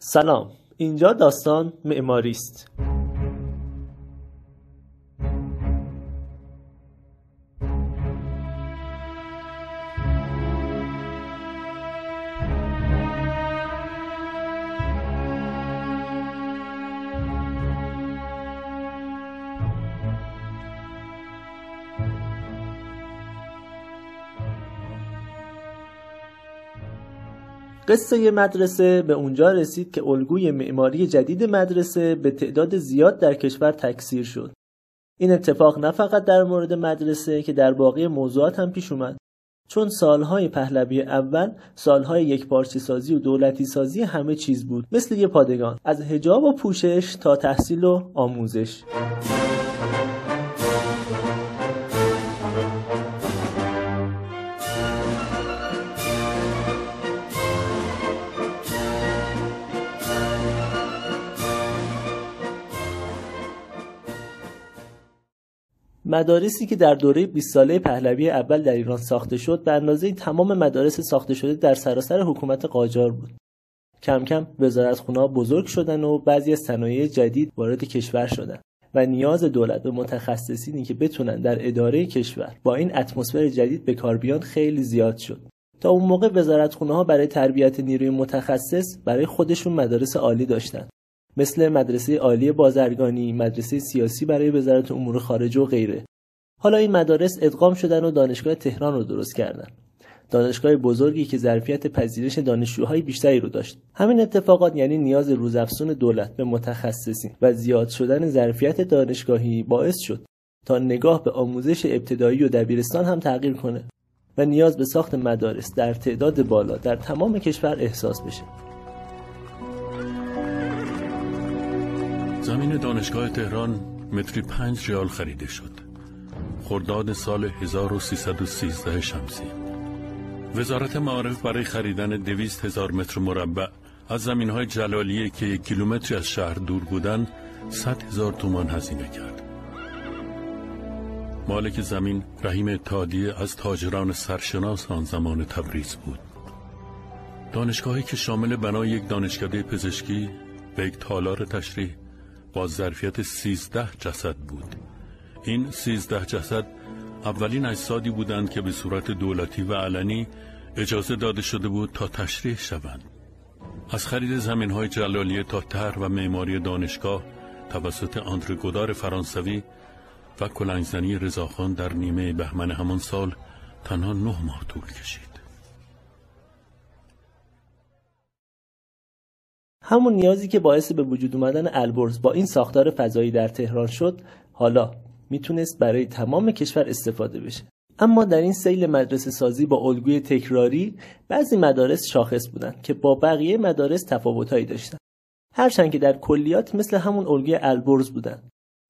سلام اینجا داستان معماری است قصه مدرسه به اونجا رسید که الگوی معماری جدید مدرسه به تعداد زیاد در کشور تکثیر شد. این اتفاق نه فقط در مورد مدرسه که در باقی موضوعات هم پیش اومد. چون سالهای پهلوی اول سالهای یک پارچه سازی و دولتی سازی همه چیز بود مثل یه پادگان از هجاب و پوشش تا تحصیل و آموزش مدارسی که در دوره 20 ساله پهلوی اول در ایران ساخته شد به اندازه تمام مدارس ساخته شده در سراسر حکومت قاجار بود. کم کم وزارتخونه بزرگ شدن و بعضی از صنایع جدید وارد کشور شدند و نیاز دولت به متخصصینی که بتونن در اداره کشور با این اتمسفر جدید به کار بیان خیلی زیاد شد. تا اون موقع وزارتخونه ها برای تربیت نیروی متخصص برای خودشون مدارس عالی داشتند. مثل مدرسه عالی بازرگانی، مدرسه سیاسی برای وزارت امور خارجه و غیره. حالا این مدارس ادغام شدن و دانشگاه تهران رو درست کردن. دانشگاه بزرگی که ظرفیت پذیرش دانشجوهای بیشتری رو داشت. همین اتفاقات یعنی نیاز روزافزون دولت به متخصصین و زیاد شدن ظرفیت دانشگاهی باعث شد تا نگاه به آموزش ابتدایی و دبیرستان هم تغییر کنه و نیاز به ساخت مدارس در تعداد بالا در تمام کشور احساس بشه. زمین دانشگاه تهران متری پنج ریال خریده شد. خرداد سال 1313 شمسی. وزارت معارف برای خریدن دویست هزار متر مربع از زمین های جلالیه که یک کیلومتری از شهر دور بودن صد هزار تومان هزینه کرد. مالک زمین رحیم اتحادیه از تاجران سرشناس آن زمان تبریز بود. دانشگاهی که شامل بنای یک دانشکده پزشکی و یک تالار تشریح با ظرفیت سیزده جسد بود. این سیزده جسد اولین اجسادی بودند که به صورت دولتی و علنی اجازه داده شده بود تا تشریح شوند. از خرید زمین های جلالیه تا تر و معماری دانشگاه توسط آندر گودار فرانسوی و کلنگزنی رضاخان در نیمه بهمن همان سال تنها نه ماه طول کشید. همون نیازی که باعث به وجود اومدن البرز با این ساختار فضایی در تهران شد حالا می‌تونست برای تمام کشور استفاده بشه. اما در این سیل مدرسه سازی با الگوی تکراری بعضی مدارس شاخص بودن که با بقیه مدارس تفاوتهایی داشتن. هرچند که در کلیات مثل همون الگوی البرز بودن.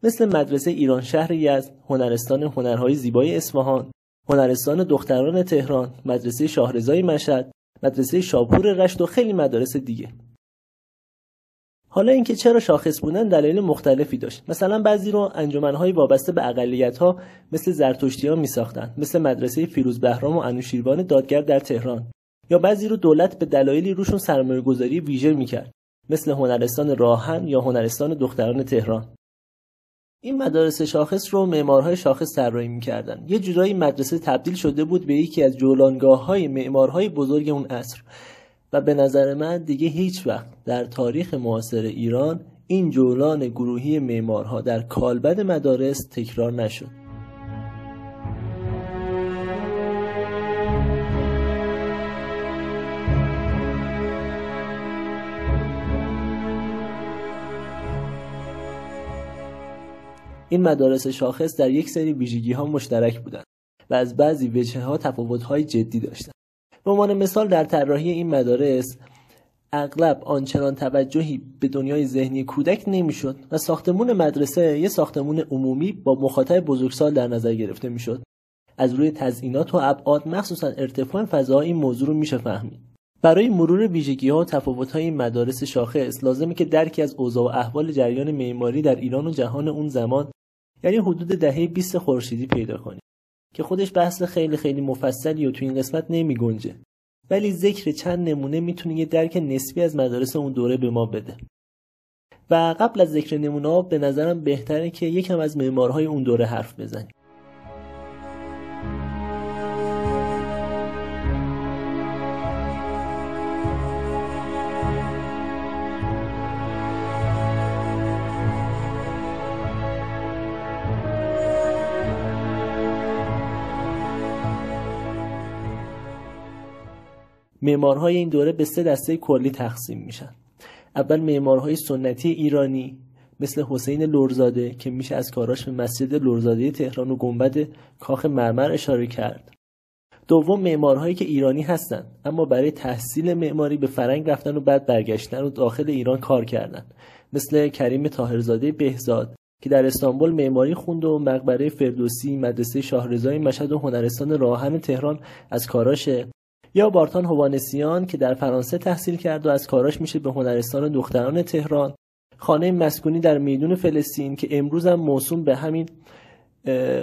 مثل مدرسه ایران شهر یزد هنرستان هنرهای زیبای اصفهان هنرستان دختران تهران مدرسه شاهرضای مشهد مدرسه شاپور رشت و خیلی مدارس دیگه. حالا اینکه چرا شاخص بودن دلایل مختلفی داشت. مثلا بعضی رو انجمنهای وابسته به اقلیت ها مثل زرتشتی ها می ساختن مثل مدرسه فیروز بهرام و انوشیروان دادگر در تهران. یا بعضی رو دولت به دلایلی روشون سرمایه گذاری ویژه می‌کرد مثل هنرستان راهن یا هنرستان دختران تهران. این مدارس شاخص رو معمارهای شاخص طراحی می‌کردن. یه جورایی مدرسه تبدیل شده بود به یکی از جولانگاه های معمارهای بزرگ اون عصر. و به نظر من دیگه هیچ وقت در تاریخ معاصر ایران این جولان گروهی معمارها در کالبد مدارس تکرار نشد. این مدارس شاخص در یک سری ویژگی ها مشترک بودند و از بعضی وجه ها تفاوت های جدی داشتند. به عنوان مثال در طراحی این مدارس اغلب آنچنان توجهی به دنیای ذهنی کودک نمی‌شد و ساختمون مدرسه یه ساختمون عمومی با مخاطب بزرگسال در نظر گرفته می‌شد. از روی تزئینات و ابعاد مخصوصا ارتفاع فضا این موضوع رو میشه فهمید. برای مرور ویژگی ها و تفاوت های مدارس شاخص لازمه که درکی از اوضاع و احوال جریان معماری در ایران و جهان اون زمان یعنی حدود دهه 20 خورشیدی پیدا کنیم. که خودش بحث خیلی خیلی مفصلی و تو این قسمت نمی گنجه. ولی ذکر چند نمونه می‌تونه یه درک نسبی از مدارس اون دوره به ما بده و قبل از ذکر نمونه به نظرم بهتره که یکم از معمارهای اون دوره حرف بزنیم معمارهای این دوره به سه دسته کلی تقسیم میشن. اول معمارهای سنتی ایرانی مثل حسین لورزاده که میشه از کاراش به مسجد لورزاده تهران و گنبد کاخ مرمر اشاره کرد. دوم معمارهایی که ایرانی هستند اما برای تحصیل معماری به فرنگ رفتن و بعد برگشتن و داخل ایران کار کردن. مثل کریم تاهرزاده بهزاد که در استانبول معماری خوند و مقبره فردوسی مدرسه شاهرضای مشهد و هنرستان راهن تهران از کاراش یا بارتان هوانسیان که در فرانسه تحصیل کرد و از کاراش میشه به هنرستان دختران تهران. خانه مسکونی در میدون فلسطین که امروز هم موسوم به همین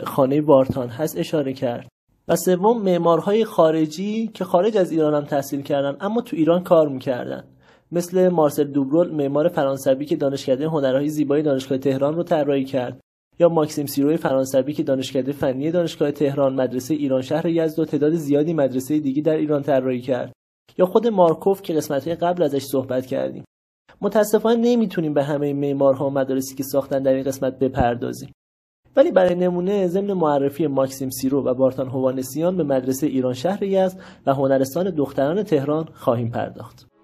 خانه بارتان هست اشاره کرد. و سوم معمارهای خارجی که خارج از ایران هم تحصیل کردن اما تو ایران کار می‌کردن. مثل مارسل دوبرول معمار فرانسوی که دانشکده هنرهای زیبایی دانشگاه تهران رو طراحی کرد. یا ماکسیم سیروی فرانسوی که دانشکده فنی دانشگاه تهران مدرسه ایران شهر یزد و تعداد زیادی مدرسه دیگی در ایران طراحی کرد. یا خود مارکوف که قسمت قبل ازش صحبت کردیم. متاسفانه نمی‌تونیم به همه معمارها و مدارسی که ساختن در این قسمت بپردازیم. ولی برای نمونه ضمن معرفی ماکسیم سیرو و بارتان هوانسیان به مدرسه ایران شهر یزد و هنرستان دختران تهران خواهیم پرداخت.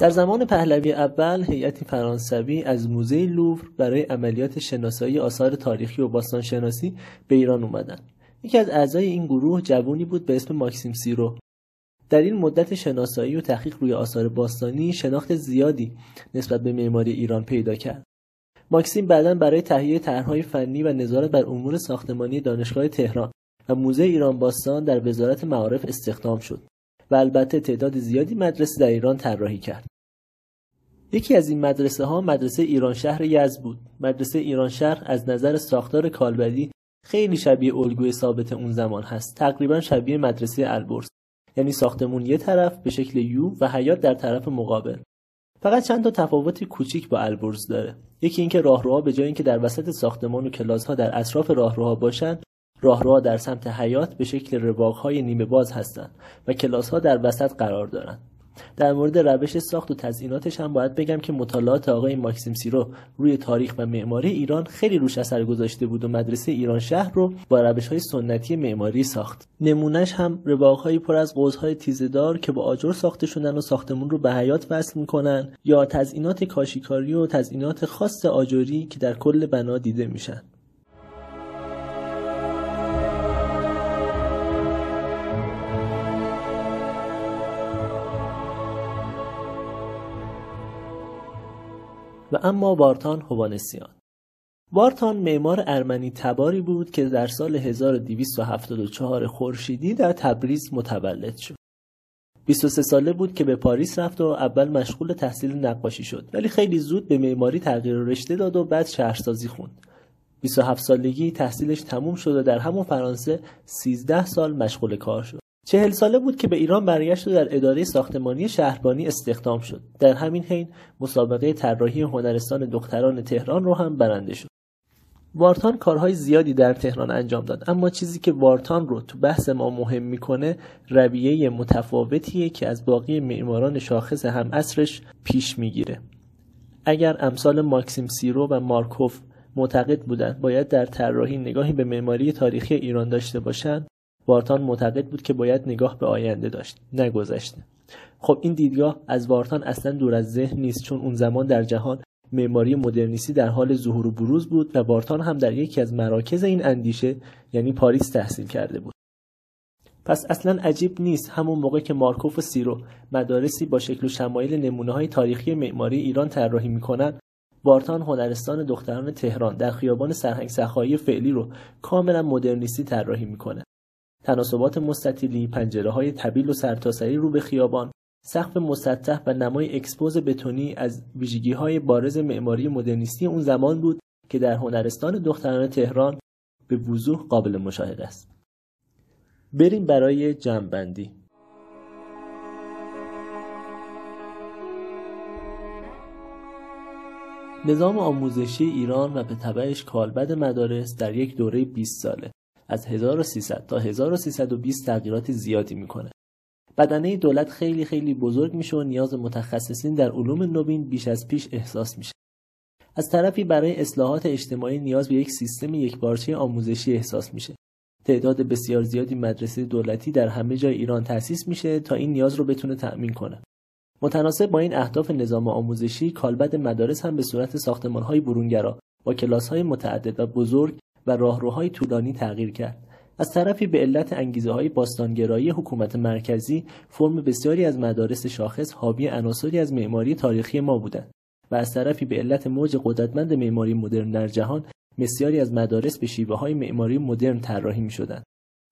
در زمان پهلوی اول هیئتی فرانسوی از موزه لوور برای عملیات شناسایی آثار تاریخی و باستانشناسی به ایران اومدن. یکی از اعضای این گروه جوونی بود به اسم ماکسیم سیرو. در این مدت شناسایی و تحقیق روی آثار باستانی شناخت زیادی نسبت به معماری ایران پیدا کرد. ماکسیم بعدا برای تهیه طرحهای فنی و نظارت بر امور ساختمانی دانشگاه تهران و موزه ایران باستان در وزارت معارف استخدام شد. و البته تعداد زیادی مدرسه در ایران طراحی کرد. یکی از این مدرسه ها مدرسه ایران شهر یزد بود. مدرسه ایران شهر از نظر ساختار کالبدی خیلی شبیه الگوی ثابت اون زمان هست. تقریبا شبیه مدرسه البرز. یعنی ساختمون یه طرف به شکل یو و حیات در طرف مقابل. فقط چند تا تفاوت کوچیک با البرز داره. یکی اینکه راهروها به جای اینکه در وسط ساختمان و کلاس ها در اطراف راهروها باشند راهروها در سمت حیات به شکل های نیمه باز هستند و کلاس ها در وسط قرار دارند. در مورد روش ساخت و تزئیناتش هم باید بگم که مطالعات آقای ماکسیم سیرو روی تاریخ و معماری ایران خیلی روش اثر گذاشته بود و مدرسه ایران شهر رو با روش های سنتی معماری ساخت نمونهش هم رواقهایی پر از قوسهای تیزهدار که با آجر ساخته شدن و ساختمون رو به حیات وصل می‌کنن یا تزئینات کاشیکاری و تزئینات خاص آجری که در کل بنا دیده میشن و اما وارتان هوانسیان وارتان معمار ارمنی تباری بود که در سال 1274 خورشیدی در تبریز متولد شد. 23 ساله بود که به پاریس رفت و اول مشغول تحصیل نقاشی شد ولی خیلی زود به معماری تغییر رشته داد و بعد شهرسازی خوند. 27 سالگی تحصیلش تموم شد و در همون فرانسه 13 سال مشغول کار شد. چهل ساله بود که به ایران برگشت و در اداره ساختمانی شهربانی استخدام شد. در همین حین مسابقه طراحی هنرستان دختران تهران رو هم برنده شد. وارتان کارهای زیادی در تهران انجام داد اما چیزی که وارتان رو تو بحث ما مهم می‌کنه رویه متفاوتیه که از باقی معماران شاخص هم اصرش پیش می‌گیره اگر امثال ماکسیم سیرو و مارکوف معتقد بودند باید در طراحی نگاهی به معماری تاریخی ایران داشته باشند وارتان معتقد بود که باید نگاه به آینده داشت نه گذشته خب این دیدگاه از وارتان اصلا دور از ذهن نیست چون اون زمان در جهان معماری مدرنیستی در حال ظهور و بروز بود و وارتان هم در یکی از مراکز این اندیشه یعنی پاریس تحصیل کرده بود. پس اصلا عجیب نیست همون موقع که مارکوف و سیرو مدارسی با شکل و شمایل نمونه های تاریخی معماری ایران طراحی می‌کنند وارتان هنرستان دختران تهران در خیابان سرهنگ سخایی فعلی رو کاملا مدرنیستی طراحی می‌کنه. تناسبات مستطیلی، پنجره های طبیل و سرتاسری رو به خیابان، سقف مسطح و نمای اکسپوز بتونی از ویژگی های بارز معماری مدرنیستی اون زمان بود که در هنرستان دختران تهران به وضوح قابل مشاهده است. بریم برای جمعبندی. نظام آموزشی ایران و به تبعش کالبد مدارس در یک دوره 20 ساله. از 1300 تا 1320 تغییرات زیادی می‌کنه. بدنه دولت خیلی خیلی بزرگ میشه و نیاز متخصصین در علوم نوین بیش از پیش احساس میشه. از طرفی برای اصلاحات اجتماعی نیاز به یک سیستم یکپارچه آموزشی احساس میشه. تعداد بسیار زیادی مدرسه دولتی در همه جای ایران تأسیس میشه تا این نیاز رو بتونه تأمین کنه. متناسب با این اهداف نظام آموزشی کالبد مدارس هم به صورت ساختمانهای برونگرا با کلاسهای متعدد و بزرگ و راهروهای طولانی تغییر کرد از طرفی به علت انگیزه های باستانگرایی حکومت مرکزی فرم بسیاری از مدارس شاخص حاوی عناصری از معماری تاریخی ما بودند و از طرفی به علت موج قدرتمند معماری مدرن در جهان بسیاری از مدارس به شیوه های معماری مدرن طراحی می شدند.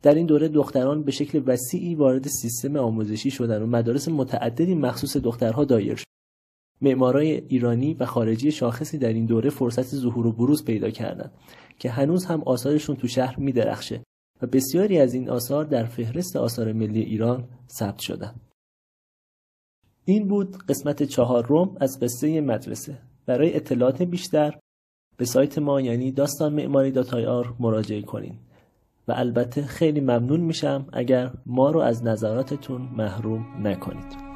در این دوره دختران به شکل وسیعی وارد سیستم آموزشی شدند و مدارس متعددی مخصوص دخترها دایر شد. معمارای ایرانی و خارجی شاخصی در این دوره فرصت ظهور و بروز پیدا کردند که هنوز هم آثارشون تو شهر میدرخشه و بسیاری از این آثار در فهرست آثار ملی ایران ثبت شدن. این بود قسمت چهار روم از قصه مدرسه. برای اطلاعات بیشتر به سایت ما یعنی داستان معماری داتای آر مراجعه کنید. و البته خیلی ممنون میشم اگر ما رو از نظراتتون محروم نکنید